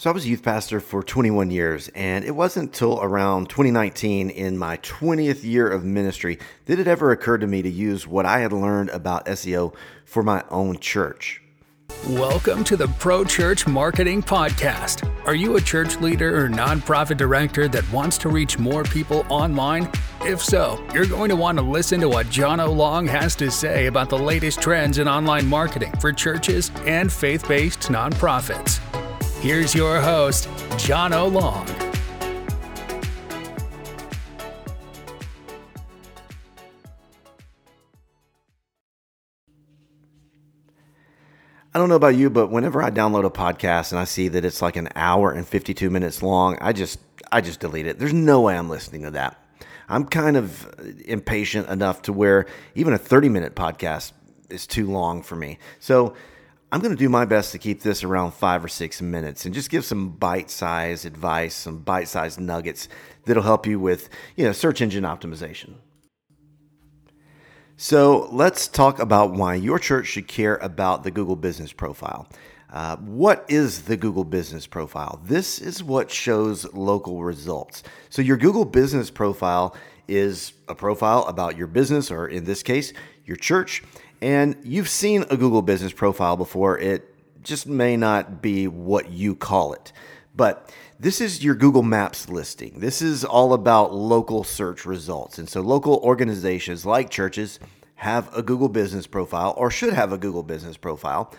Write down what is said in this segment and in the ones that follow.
So I was a youth pastor for 21 years, and it wasn't until around 2019, in my 20th year of ministry, that it ever occurred to me to use what I had learned about SEO for my own church. Welcome to the Pro Church Marketing Podcast. Are you a church leader or nonprofit director that wants to reach more people online? If so, you're going to want to listen to what Jono Long has to say about the latest trends in online marketing for churches and faith based nonprofits. Here's your host, Jono Long. I don't know about you, but whenever I download a podcast and I see that it's like an hour and 52 minutes long, I just I just delete it. There's no way I'm listening to that. I'm kind of impatient enough to where even a 30 minute podcast is too long for me. So I'm going to do my best to keep this around five or six minutes and just give some bite sized advice, some bite sized nuggets that'll help you with you know, search engine optimization. So let's talk about why your church should care about the Google Business Profile. Uh, what is the Google Business Profile? This is what shows local results. So, your Google Business Profile is a profile about your business, or in this case, your church, and you've seen a Google business profile before. It just may not be what you call it. But this is your Google Maps listing. This is all about local search results. And so local organizations like churches have a Google business profile or should have a Google business profile.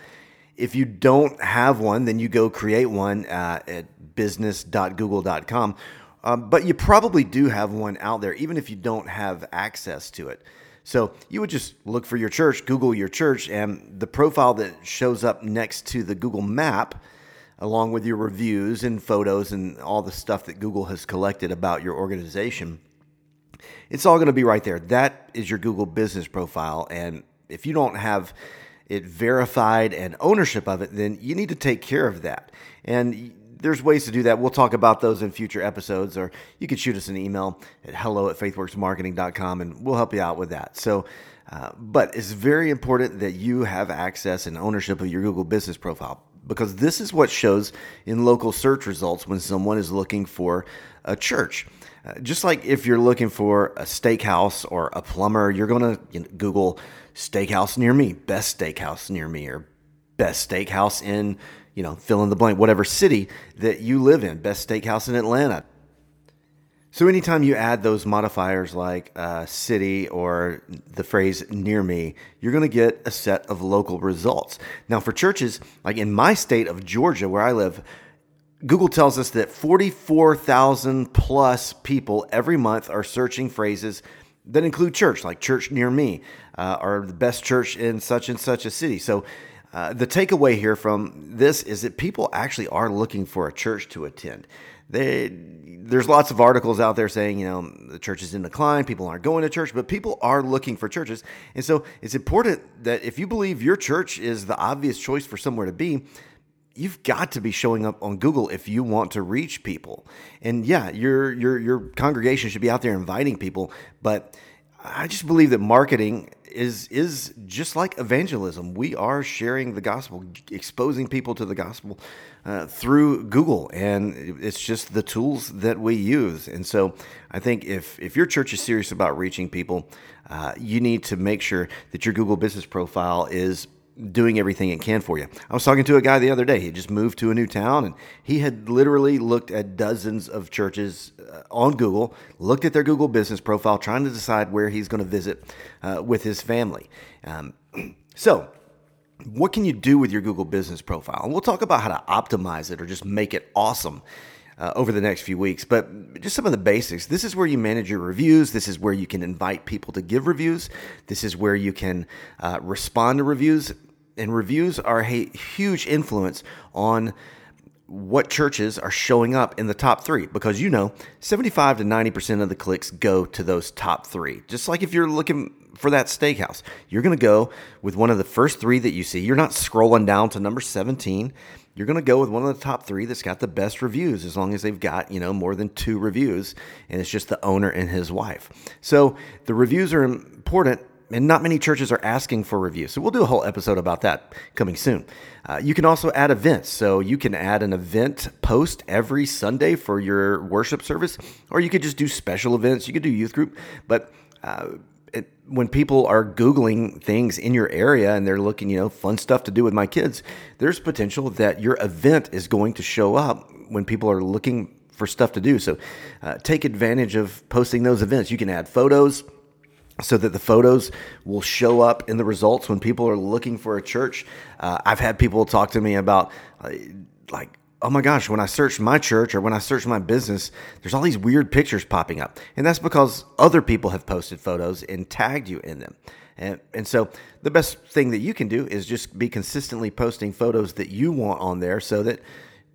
If you don't have one, then you go create one uh, at business.google.com. Um, but you probably do have one out there, even if you don't have access to it. So you would just look for your church, Google your church, and the profile that shows up next to the Google map, along with your reviews and photos and all the stuff that Google has collected about your organization, it's all going to be right there. That is your Google business profile. And if you don't have it verified and ownership of it, then you need to take care of that. And there's ways to do that. We'll talk about those in future episodes, or you can shoot us an email at hello at faithworksmarketing.com and we'll help you out with that. So, uh, but it's very important that you have access and ownership of your Google business profile because this is what shows in local search results when someone is looking for a church. Uh, just like if you're looking for a steakhouse or a plumber, you're going to you know, Google steakhouse near me, best steakhouse near me, or best steakhouse in you know, fill in the blank, whatever city that you live in, best steakhouse in Atlanta. So anytime you add those modifiers like uh, city or the phrase near me, you're going to get a set of local results. Now, for churches, like in my state of Georgia, where I live, Google tells us that 44,000 plus people every month are searching phrases that include church, like church near me, uh, or the best church in such and such a city. So uh, the takeaway here from this is that people actually are looking for a church to attend. They, there's lots of articles out there saying, you know, the church is in decline, people aren't going to church, but people are looking for churches. And so it's important that if you believe your church is the obvious choice for somewhere to be, you've got to be showing up on Google if you want to reach people. And yeah, your your your congregation should be out there inviting people, but I just believe that marketing is is just like evangelism. We are sharing the gospel, exposing people to the gospel uh, through Google, and it's just the tools that we use. And so, I think if if your church is serious about reaching people, uh, you need to make sure that your Google business profile is doing everything it can for you. I was talking to a guy the other day. He just moved to a new town and he had literally looked at dozens of churches uh, on Google, looked at their Google business profile, trying to decide where he's going to visit uh, with his family. Um, so, what can you do with your Google business profile? And we'll talk about how to optimize it or just make it awesome. Uh, over the next few weeks. But just some of the basics. This is where you manage your reviews. This is where you can invite people to give reviews. This is where you can uh, respond to reviews and reviews are a huge influence on what churches are showing up in the top three because you know 75 to 90% of the clicks go to those top three. Just like if you're looking for that steakhouse, you're going to go with one of the first three that you see. You're not scrolling down to number 17. You're going to go with one of the top three that's got the best reviews as long as they've got, you know, more than two reviews and it's just the owner and his wife. So the reviews are important and not many churches are asking for reviews. So we'll do a whole episode about that coming soon. Uh, you can also add events. So you can add an event post every Sunday for your worship service, or you could just do special events. You could do youth group, but uh, it, when people are Googling things in your area and they're looking, you know, fun stuff to do with my kids, there's potential that your event is going to show up when people are looking for stuff to do. So uh, take advantage of posting those events. You can add photos so that the photos will show up in the results when people are looking for a church. Uh, I've had people talk to me about uh, like, oh my gosh, when I search my church or when I search my business, there's all these weird pictures popping up. And that's because other people have posted photos and tagged you in them. And, and so the best thing that you can do is just be consistently posting photos that you want on there so that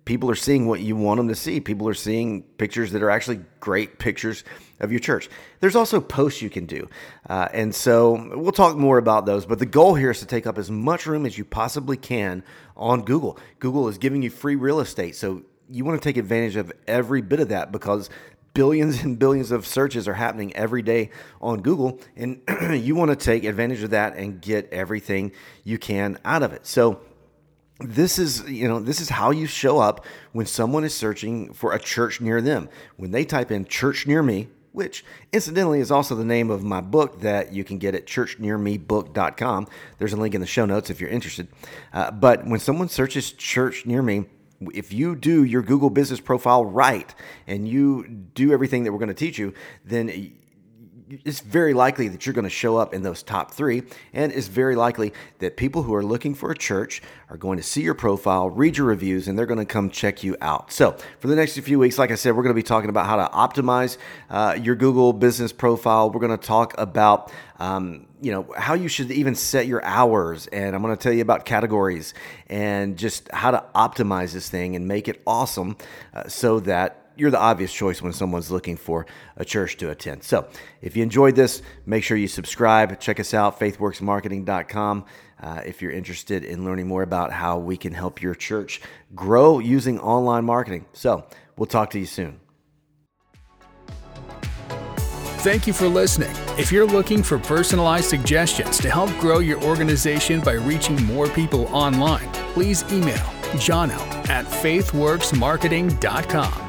people are seeing what you want them to see. People are seeing pictures that are actually great pictures of your church. There's also posts you can do. Uh, and so we'll talk more about those. But the goal here is to take up as much room as you possibly can on Google. Google is giving you free real estate. So you want to take advantage of every bit of that because billions and billions of searches are happening every day on Google. And you want to take advantage of that and get everything you can out of it. So this is you know this is how you show up when someone is searching for a church near them. When they type in church near me which incidentally is also the name of my book that you can get at churchnearmebook.com there's a link in the show notes if you're interested. Uh, but when someone searches church near me if you do your google business profile right and you do everything that we're going to teach you then it's very likely that you're going to show up in those top three. And it's very likely that people who are looking for a church are going to see your profile, read your reviews, and they're going to come check you out. So, for the next few weeks, like I said, we're going to be talking about how to optimize uh, your Google business profile. We're going to talk about um, you know how you should even set your hours and i'm going to tell you about categories and just how to optimize this thing and make it awesome uh, so that you're the obvious choice when someone's looking for a church to attend. So if you enjoyed this, make sure you subscribe. Check us out, faithworksmarketing.com. Uh, if you're interested in learning more about how we can help your church grow using online marketing. So we'll talk to you soon. Thank you for listening. If you're looking for personalized suggestions to help grow your organization by reaching more people online, please email jono at faithworksmarketing.com.